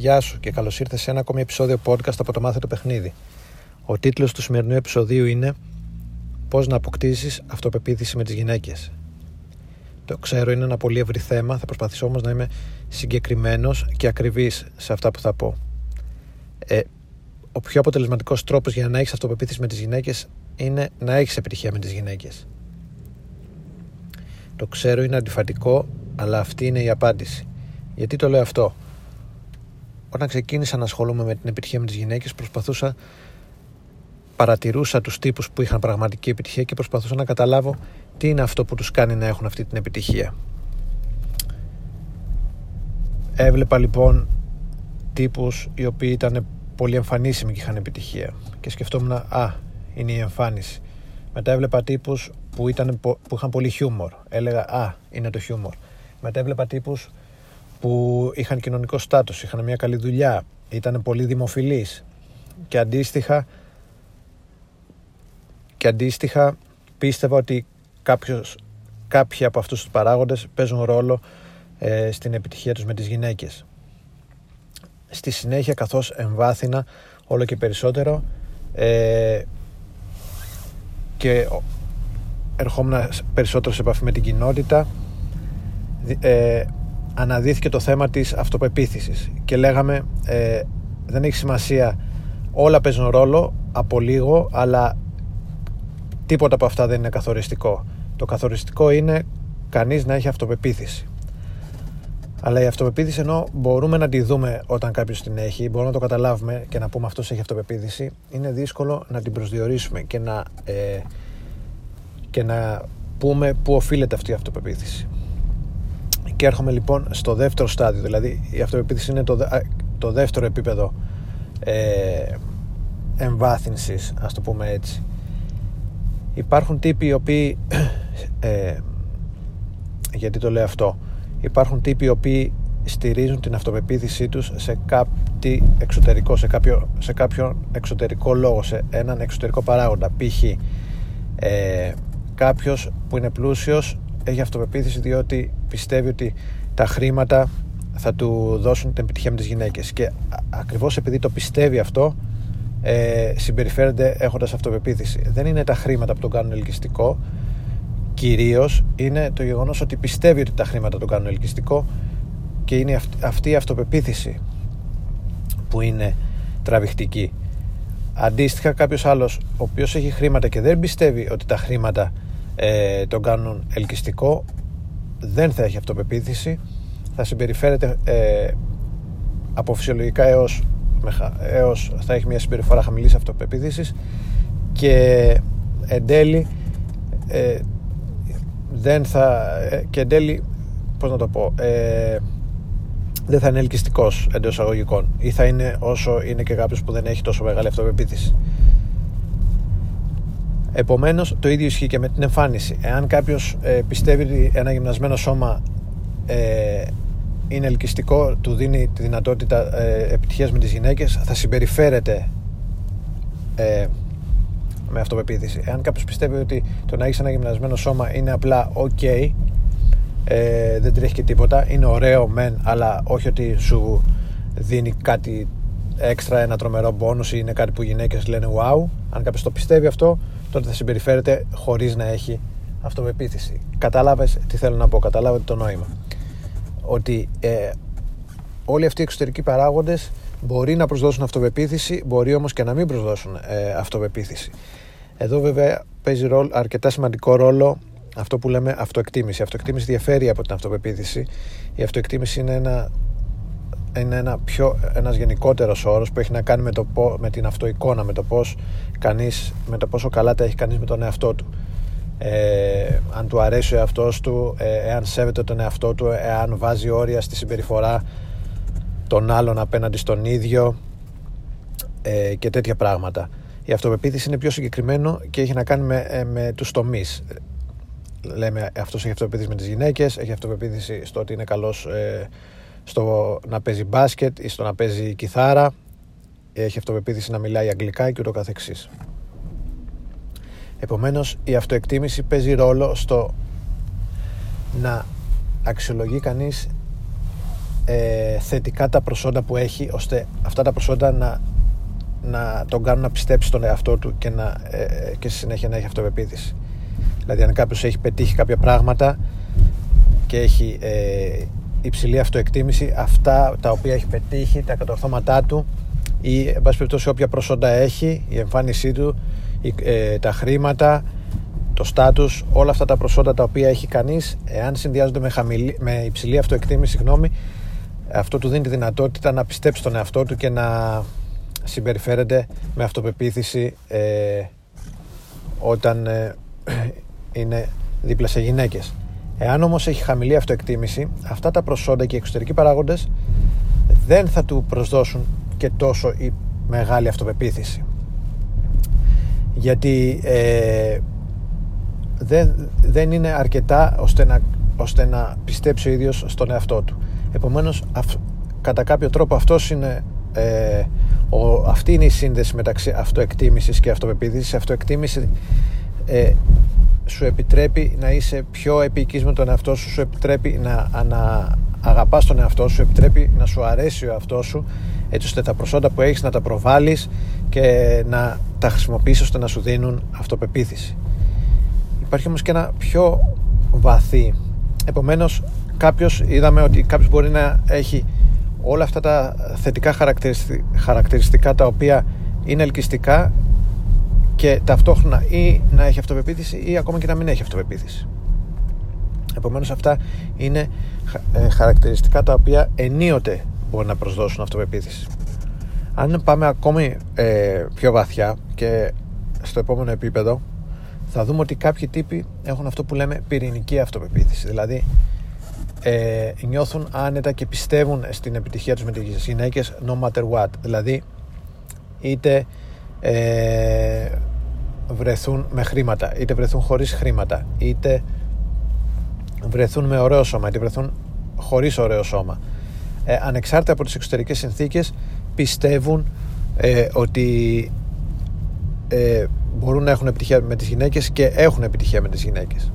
Γεια σου και καλώς ήρθες σε ένα ακόμη επεισόδιο podcast από το Μάθε το Παιχνίδι. Ο τίτλος του σημερινού επεισοδίου είναι Πώς να αποκτήσεις αυτοπεποίθηση με τις γυναίκες. Το ξέρω είναι ένα πολύ ευρύ θέμα, θα προσπαθήσω όμως να είμαι συγκεκριμένος και ακριβής σε αυτά που θα πω. Ε, ο πιο αποτελεσματικός τρόπος για να έχεις αυτοπεποίθηση με τις γυναίκες είναι να έχεις επιτυχία με τις γυναίκες. Το ξέρω είναι αντιφατικό, αλλά αυτή είναι η απάντηση. Γιατί το λέω αυτό; Όταν ξεκίνησα να ασχολούμαι με την επιτυχία με τις γυναίκες προσπαθούσα παρατηρούσα τους τύπους που είχαν πραγματική επιτυχία και προσπαθούσα να καταλάβω τι είναι αυτό που τους κάνει να έχουν αυτή την επιτυχία. Έβλεπα λοιπόν τύπους οι οποίοι ήταν πολύ εμφανίσιμοι και είχαν επιτυχία και σκεφτόμουν α, είναι η εμφάνιση. Μετά έβλεπα τύπους που, ήταν, που είχαν πολύ χιούμορ. Έλεγα α, είναι το χιούμορ. Μετά έβλεπα τύπους που είχαν κοινωνικό στάτους, είχαν μια καλή δουλειά, ήταν πολύ δημοφιλείς και αντίστοιχα και αντίστοιχα πίστευα ότι κάποιος, κάποιοι από αυτούς τους παράγοντες παίζουν ρόλο ε, στην επιτυχία τους με τις γυναίκες. Στη συνέχεια καθώς εμβάθυνα όλο και περισσότερο ε, και ερχόμουν περισσότερο σε επαφή με την κοινότητα ε, αναδύθηκε το θέμα της αυτοπεποίθησης και λέγαμε ε, δεν έχει σημασία όλα παίζουν ρόλο από λίγο αλλά τίποτα από αυτά δεν είναι καθοριστικό το καθοριστικό είναι κανείς να έχει αυτοπεποίθηση αλλά η αυτοπεποίθηση ενώ μπορούμε να τη δούμε όταν κάποιος την έχει, μπορούμε να το καταλάβουμε και να πούμε αυτός έχει αυτοπεποίθηση, είναι δύσκολο να την προσδιορίσουμε και να, ε, και να πούμε πού οφείλεται αυτή η αυτοπεποίθηση. Και έρχομαι λοιπόν στο δεύτερο στάδιο, δηλαδή η αυτοπεποίθηση είναι το, το δεύτερο επίπεδο ε, εμβάθυνσης, ας το πούμε έτσι. Υπάρχουν τύποι οι οποίοι, ε, γιατί το λέω αυτό, υπάρχουν τύποι οι οποίοι στηρίζουν την αυτοπεποίθησή τους σε κάτι εξωτερικό, σε κάποιο, σε κάποιο εξωτερικό λόγο, σε έναν εξωτερικό παράγοντα. Π.χ. Ε, κάποιος που είναι πλούσιος έχει αυτοπεποίθηση διότι πιστεύει ότι τα χρήματα θα του δώσουν την επιτυχία με τις γυναίκες. Και ακριβώς επειδή το πιστεύει αυτό ε, συμπεριφέρεται έχοντας αυτοπεποίθηση. Δεν είναι τα χρήματα που τον κάνουν ελκυστικό. Κυρίως είναι το γεγονός ότι πιστεύει ότι τα χρήματα τον κάνουν ελκυστικό και είναι αυτή η αυτοπεποίθηση που είναι τραβηχτική. Αντίστοιχα κάποιος άλλος ο οποίος έχει χρήματα και δεν πιστεύει ότι τα χρήματα ε, τον κάνουν ελκυστικό. Δεν θα έχει αυτοπεποίθηση. Θα συμπεριφέρεται ε, από φυσιολογικά έως, έως θα έχει μια συμπεριφορά χαμηλής αυτοπεποίθησης. Και εν τέλει ε, δεν θα ε, και εν τέλει πώς να το πω ε, δεν θα είναι ελκυστικός εντός αγωγικών ή θα είναι όσο είναι και κάποιος που δεν έχει τόσο μεγάλη αυτοπεποίθηση Επομένως, το ίδιο ισχύει και με την εμφάνιση. Εάν κάποιος ε, πιστεύει ότι ένα γυμνασμένο σώμα ε, είναι ελκυστικό, του δίνει τη δυνατότητα ε, επιτυχίας με τις γυναίκες, θα συμπεριφέρεται ε, με αυτοπεποίθηση. Εάν κάποιος πιστεύει ότι το να έχεις ένα γυμνασμένο σώμα είναι απλά ok, ε, δεν τρέχει και τίποτα, είναι ωραίο μεν, αλλά όχι ότι σου δίνει κάτι έξτρα, ένα τρομερό μπόνους ή είναι κάτι που οι γυναίκες λένε wow. Αν κάποιος το πιστεύει αυτό, τότε θα συμπεριφέρεται χωρίς να έχει αυτοπεποίθηση. Κατάλαβες τι θέλω να πω, κατάλαβες το νόημα. Ότι ε, όλοι αυτοί οι εξωτερικοί παράγοντες μπορεί να προσδώσουν αυτοπεποίθηση, μπορεί όμως και να μην προσδώσουν ε, αυτοπεποίθηση. Εδώ βέβαια παίζει ρόλο, αρκετά σημαντικό ρόλο αυτό που λέμε αυτοεκτίμηση. Η αυτοεκτίμηση διαφέρει από την αυτοπεποίθηση. Η αυτοεκτίμηση είναι ένα είναι ένα πιο, ένας γενικότερος όρος που έχει να κάνει με, το, με την αυτοεικόνα, με το, πώς κανείς, με το πόσο καλά τα έχει κανείς με τον εαυτό του. Ε, αν του αρέσει ο εαυτός του, ε, εάν σέβεται τον εαυτό του, εάν βάζει όρια στη συμπεριφορά των άλλων απέναντι στον ίδιο ε, και τέτοια πράγματα. Η αυτοπεποίθηση είναι πιο συγκεκριμένο και έχει να κάνει με, ε, με τους τομείς. Λέμε αυτός έχει αυτοπεποίθηση με τις γυναίκες, έχει αυτοπεποίθηση στο ότι είναι καλός ε, στο να παίζει μπάσκετ ή στο να παίζει κιθάρα έχει αυτοπεποίθηση να μιλάει αγγλικά και ούτω καθεξής επομένως η αυτοεκτίμηση παίζει ρόλο στο να αξιολογεί κανείς ε, θετικά τα προσόντα που έχει ώστε αυτά τα προσόντα να, να τον κάνουν να πιστέψει στον εαυτό του και, να, ε, και στη συνέχεια να έχει αυτοπεποίθηση. Δηλαδή αν κάποιος έχει πετύχει κάποια πράγματα και έχει ε, υψηλή αυτοεκτίμηση αυτά τα οποία έχει πετύχει, τα κατορθώματά του ή εν πάση περιπτώσει όποια προσόντα έχει, η εμφάνισή του, ε, τα χρήματα, το στάτους, όλα αυτά τα προσόντα τα οποία έχει κανείς, εάν συνδυάζονται με, χαμηλή, με υψηλή αυτοεκτίμηση, γνώμη, αυτό του δίνει τη δυνατότητα να πιστέψει τον εαυτό του και να συμπεριφέρεται με αυτοπεποίθηση ε, όταν ε, είναι δίπλα σε γυναίκες. Εάν όμως έχει χαμηλή αυτοεκτίμηση, αυτά τα προσόντα και οι εξωτερικοί παράγοντες δεν θα του προσδώσουν και τόσο η μεγάλη αυτοπεποίθηση. Γιατί ε, δεν, δεν είναι αρκετά ώστε να, ώστε να πιστέψει ο ίδιος στον εαυτό του. Επομένως, κατά κάποιο τρόπο αυτός είναι, ε, ο, αυτή είναι η σύνδεση μεταξύ αυτοεκτίμησης και αυτοπεποίθησης. Η αυτοεκτίμηση ε, σου επιτρέπει να είσαι πιο επίκης με τον εαυτό σου, σου επιτρέπει να, να αγαπάς τον εαυτό σου, επιτρέπει να σου αρέσει ο εαυτός σου έτσι ώστε τα προσόντα που έχεις να τα προβάλλεις και να τα χρησιμοποιήσεις ώστε να σου δίνουν αυτοπεποίθηση. Υπάρχει όμως και ένα πιο βαθύ επομένως κάποιος είδαμε ότι κάποιος μπορεί να έχει όλα αυτά τα θετικά χαρακτηριστικά τα οποία είναι ελκυστικά και ταυτόχρονα ή να έχει αυτοπεποίθηση ή ακόμα και να μην έχει αυτοπεποίθηση. Επομένως αυτά είναι ε, χαρακτηριστικά τα οποία ενίοτε μπορεί να προσδώσουν αυτοπεποίθηση. Αν πάμε ακόμη ε, πιο βαθιά και στο επόμενο επίπεδο θα δούμε ότι κάποιοι τύποι έχουν αυτό που λέμε πυρηνική αυτοπεποίθηση. Δηλαδή ε, νιώθουν άνετα και πιστεύουν στην επιτυχία τους με τις γυναίκες no matter what. Δηλαδή είτε ε, βρεθούν με χρήματα, είτε βρεθούν χωρίς χρήματα, είτε βρεθούν με ωραίο σώμα, είτε βρεθούν χωρίς ωραίο σώμα. Ε, ανεξάρτητα από τις εξωτερικές συνθήκες πιστεύουν ε, ότι ε, μπορούν να έχουν επιτυχία με τις γυναίκες και έχουν επιτυχία με τις γυναίκες.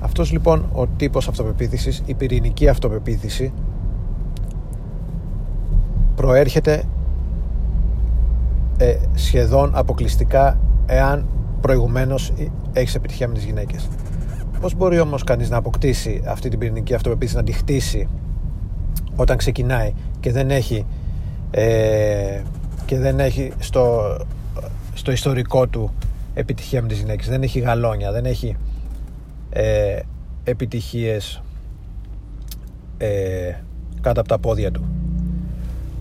Αυτός λοιπόν ο τύπος αυτοπεποίθησης, η πυρηνική αυτοπεποίθηση προέρχεται ε, σχεδόν αποκλειστικά εάν προηγουμένως έχεις επιτυχία με τις γυναίκες. Πώς μπορεί όμως κανείς να αποκτήσει αυτή την πυρηνική αυτοπεποίθηση, να τη χτίσει όταν ξεκινάει και δεν έχει ε, και δεν έχει στο, στο ιστορικό του επιτυχία με τις γυναίκες δεν έχει γαλόνια δεν έχει ε, επιτυχίες ε, κάτω από τα πόδια του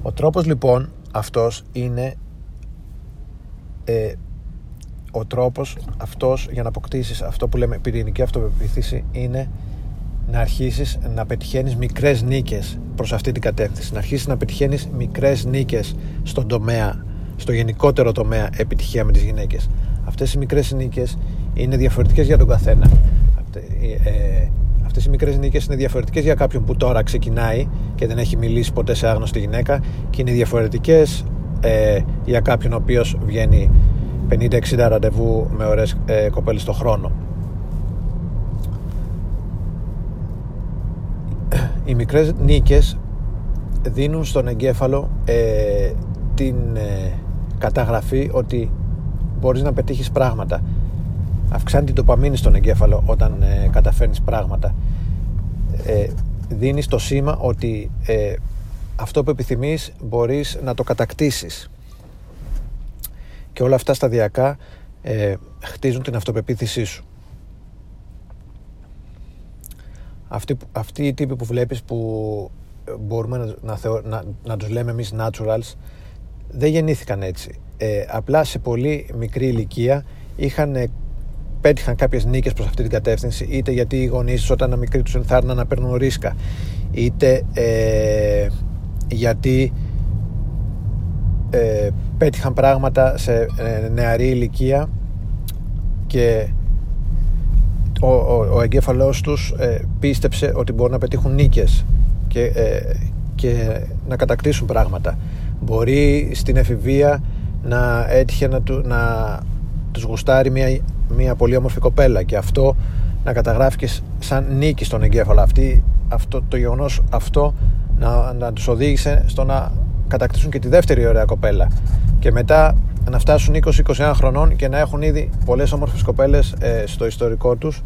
ο τρόπος λοιπόν αυτός είναι ε, ο τρόπος αυτός για να αποκτήσεις αυτό που λέμε πυρηνική αυτοπεποίθηση είναι να αρχίσεις να πετυχαίνεις μικρές νίκες προς αυτή την κατεύθυνση. Να αρχίσεις να πετυχαίνεις μικρές νίκες στον τομέα στο γενικότερο τομέα επιτυχία με τις γυναίκες. Αυτές οι μικρές νίκες είναι διαφορετικές για τον καθένα. Ε, ε, αυτές οι μικρές νίκες είναι διαφορετικές για κάποιον που τώρα ξεκινάει και δεν έχει μιλήσει ποτέ σε άγνωστη γυναίκα και είναι διαφορετικές ε, για κάποιον ο οποίος βγαίνει 50-60 ραντεβού με ωραίες ε, κοπέλες το χρόνο. Οι μικρές νίκες δίνουν στον εγκέφαλο ε, την ε, καταγραφή ότι μπορείς να πετύχεις πράγματα. Αυξάνει την τοπαμίνη στον εγκέφαλο όταν ε, καταφέρνεις πράγματα. Ε, δίνεις το σήμα ότι ε, αυτό που επιθυμείς μπορείς να το κατακτήσεις και όλα αυτά σταδιακά ε, χτίζουν την αυτοπεποίθησή σου. Αυτοί, αυτοί οι τύποι που βλέπεις που μπορούμε να, να, θεω, να, να τους λέμε εμείς naturals δεν γεννήθηκαν έτσι. Ε, απλά σε πολύ μικρή ηλικία είχαν πέτυχαν κάποιες νίκες προς αυτή την κατεύθυνση, είτε γιατί οι γονείς όταν ήταν μικροί τους ενθάρρυναν να παίρνουν ρίσκα, είτε ε, γιατί ε, πέτυχαν πράγματα σε ε, νεαρή ηλικία και ο, ο, ο εγκέφαλός τους ε, πίστεψε ότι μπορούν να πετύχουν νίκες και, και να κατακτήσουν πράγματα. Μπορεί στην εφηβεία να έτυχε να, του, να τους γουστάρει μια, μια πολύ όμορφη κοπέλα και αυτό να καταγράφει σαν νίκη στον εγκέφαλο. Αυτή, αυτό, το γεγονός αυτό να, να τους οδήγησε στο να κατακτήσουν και τη δεύτερη ωραία κοπέλα. Και μετά να φτάσουν 20-21 χρονών και να έχουν ήδη πολλές όμορφες κοπέλες ε, στο ιστορικό τους.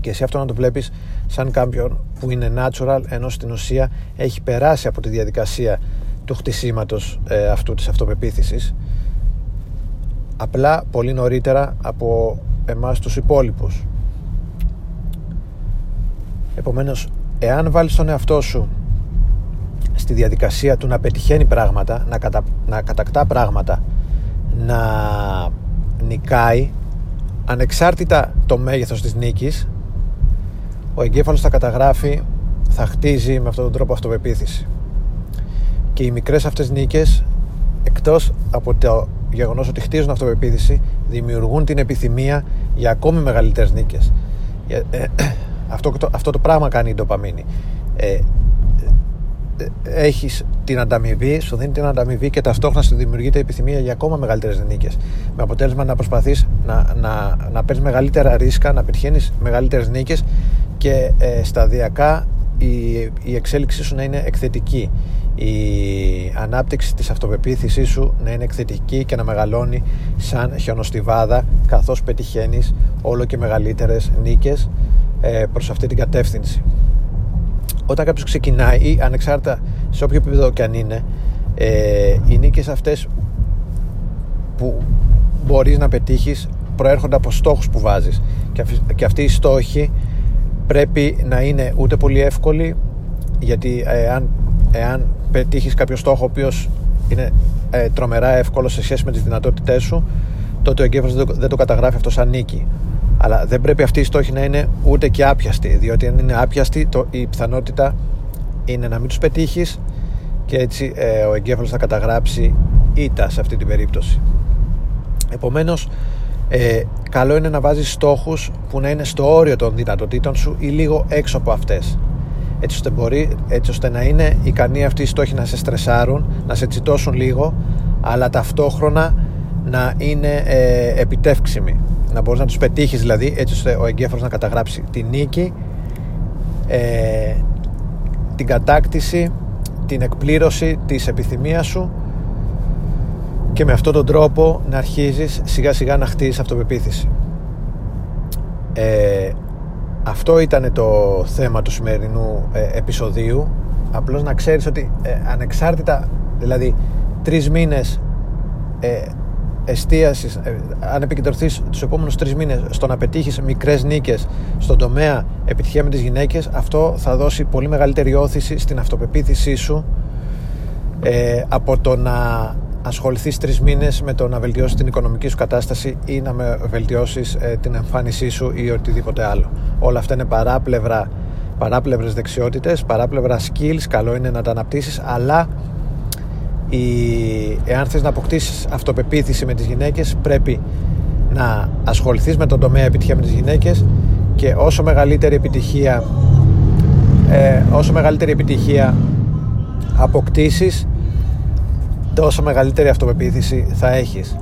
Και εσύ αυτό να το βλέπεις σαν κάποιον που είναι natural ενώ στην ουσία έχει περάσει από τη διαδικασία του χτισήματος ε, αυτού της αυτοπεποίθησης. Απλά πολύ νωρίτερα από εμάς τους υπόλοιπους. Επομένως εάν βάλεις τον εαυτό σου στη διαδικασία του να πετυχαίνει πράγματα να, κατα, να κατακτά πράγματα να νικάει ανεξάρτητα το μέγεθος της νίκης ο εγκέφαλος θα καταγράφει θα χτίζει με αυτόν τον τρόπο αυτοπεποίθηση. Και οι μικρές αυτές νίκες εκτός από το γεγονός ότι χτίζουν αυτοπεποίθηση δημιουργούν την επιθυμία για ακόμη μεγαλύτερες νίκες. Ε, ε, αυτό, αυτό το πράγμα κάνει η ντοπαμίνη. Ε, έχεις την ανταμοιβή, σου δίνει την ανταμοιβή και ταυτόχρονα σου δημιουργείται επιθυμία για ακόμα μεγαλύτερες νίκες. Με αποτέλεσμα να προσπαθείς να, να, να παίρνεις μεγαλύτερα ρίσκα, να πετυχαίνεις μεγαλύτερες νίκες και ε, σταδιακά η, η εξέλιξή σου να είναι εκθετική η ανάπτυξη της αυτοπεποίθησής σου να είναι εκθετική και να μεγαλώνει σαν χιονοστιβάδα καθώς πετυχαίνεις όλο και μεγαλύτερες νίκες ε, προς αυτή την κατεύθυνση όταν κάποιος ξεκινάει ή ανεξάρτητα σε όποιο επίπεδο και αν είναι ε, οι νίκες αυτές που μπορείς να πετύχεις προέρχονται από στόχους που βάζεις. Και αυτοί οι στόχοι πρέπει να είναι ούτε πολύ εύκολοι γιατί εάν, εάν πετύχεις κάποιο στόχο ο οποίος είναι ε, τρομερά εύκολο σε σχέση με τις δυνατότητές σου τότε ο εγκέφαλος δεν, δεν το καταγράφει αυτό σαν νίκη αλλά δεν πρέπει αυτή η στόχη να είναι ούτε και άπιαστη διότι αν είναι άπιαστη το, η πιθανότητα είναι να μην τους πετύχεις και έτσι ε, ο εγκέφαλος θα καταγράψει ήττα σε αυτή την περίπτωση. Επομένως ε, καλό είναι να βάζεις στόχους που να είναι στο όριο των δυνατοτήτων σου ή λίγο έξω από αυτές. Έτσι ώστε, μπορεί, έτσι ώστε να είναι ικανοί αυτοί οι στόχοι να σε στρεσάρουν να σε τσιτώσουν λίγο αλλά ταυτόχρονα να είναι ε, επιτεύξιμοι να μπορείς να τους πετύχεις δηλαδή έτσι ώστε ο εγκέφαλος να καταγράψει τη νίκη ε, την κατάκτηση την εκπλήρωση της επιθυμίας σου και με αυτόν τον τρόπο να αρχίζεις σιγά σιγά να χτίζεις αυτοπεποίθηση. Ε, αυτό ήταν το θέμα του σημερινού ε, επεισοδίου. Απλώς να ξέρεις ότι ε, ανεξάρτητα δηλαδή τρεις μήνες ε, εστίασης ε, αν επικεντρωθείς τους επόμενους τρεις μήνες στο να πετύχεις μικρές νίκες στον τομέα επιτυχία με τις γυναίκες αυτό θα δώσει πολύ μεγαλύτερη όθηση στην αυτοπεποίθησή σου ε, από το να ασχοληθείς τρεις μήνες με το να βελτιώσεις την οικονομική σου κατάσταση ή να βελτιώσεις ε, την εμφάνισή σου ή οτιδήποτε άλλο. Όλα αυτά είναι παράπλευρα, παράπλευρες δεξιότητες, παράπλευρα skills, καλό είναι να τα αναπτύσσεις, αλλά η, εάν θες να αποκτήσεις αυτοπεποίθηση με τις γυναίκες πρέπει να ασχοληθείς με τον τομέα επιτυχία με τις γυναίκες και όσο μεγαλύτερη επιτυχία ε, όσο μεγαλύτερη επιτυχία αποκτήσεις τόσο μεγαλύτερη αυτοπεποίθηση θα έχεις.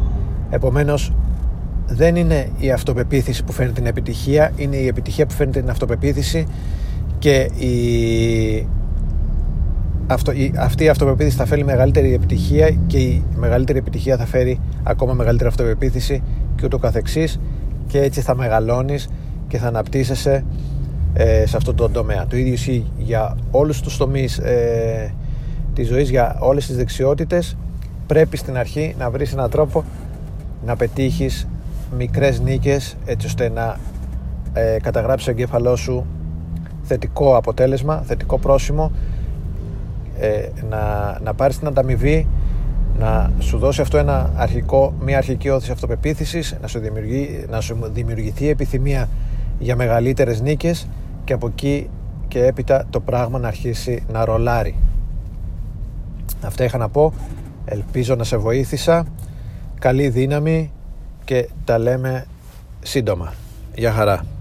Επομένως δεν είναι η αυτοπεποίθηση που φέρνει την επιτυχία είναι η επιτυχία που φέρνει την αυτοπεποίθηση και η... Αυτό, η... αυτή η αυτοπεποίθηση θα φέρει μεγαλύτερη επιτυχία και η μεγαλύτερη επιτυχία θα φέρει ακόμα μεγαλύτερη αυτοπεποίθηση και ούτω καθεξής. Και έτσι θα μεγαλώνεις και θα αναπτύσσεσαι ε, σε αυτό το τομέα. Το ίδιο ισχύει για όλους τους τομείς ε, της ζωής για όλες τις δεξιότητες. Πρέπει στην αρχή να βρεις έναν τρόπο να πετύχεις μικρές νίκες έτσι ώστε να ε, καταγράψεις ο εγκέφαλό σου θετικό αποτέλεσμα, θετικό πρόσημο ε, να, να πάρεις την ανταμοιβή να σου δώσει αυτό ένα αρχικό, μια αρχική όθηση αυτοπεποίθησης να σου, δημιουργεί, να σου δημιουργηθεί επιθυμία για μεγαλύτερες νίκες και από εκεί και έπειτα το πράγμα να αρχίσει να ρολάρει αυτά είχα να πω Ελπίζω να σε βοήθησα. Καλή δύναμη και τα λέμε σύντομα. Γεια χαρά.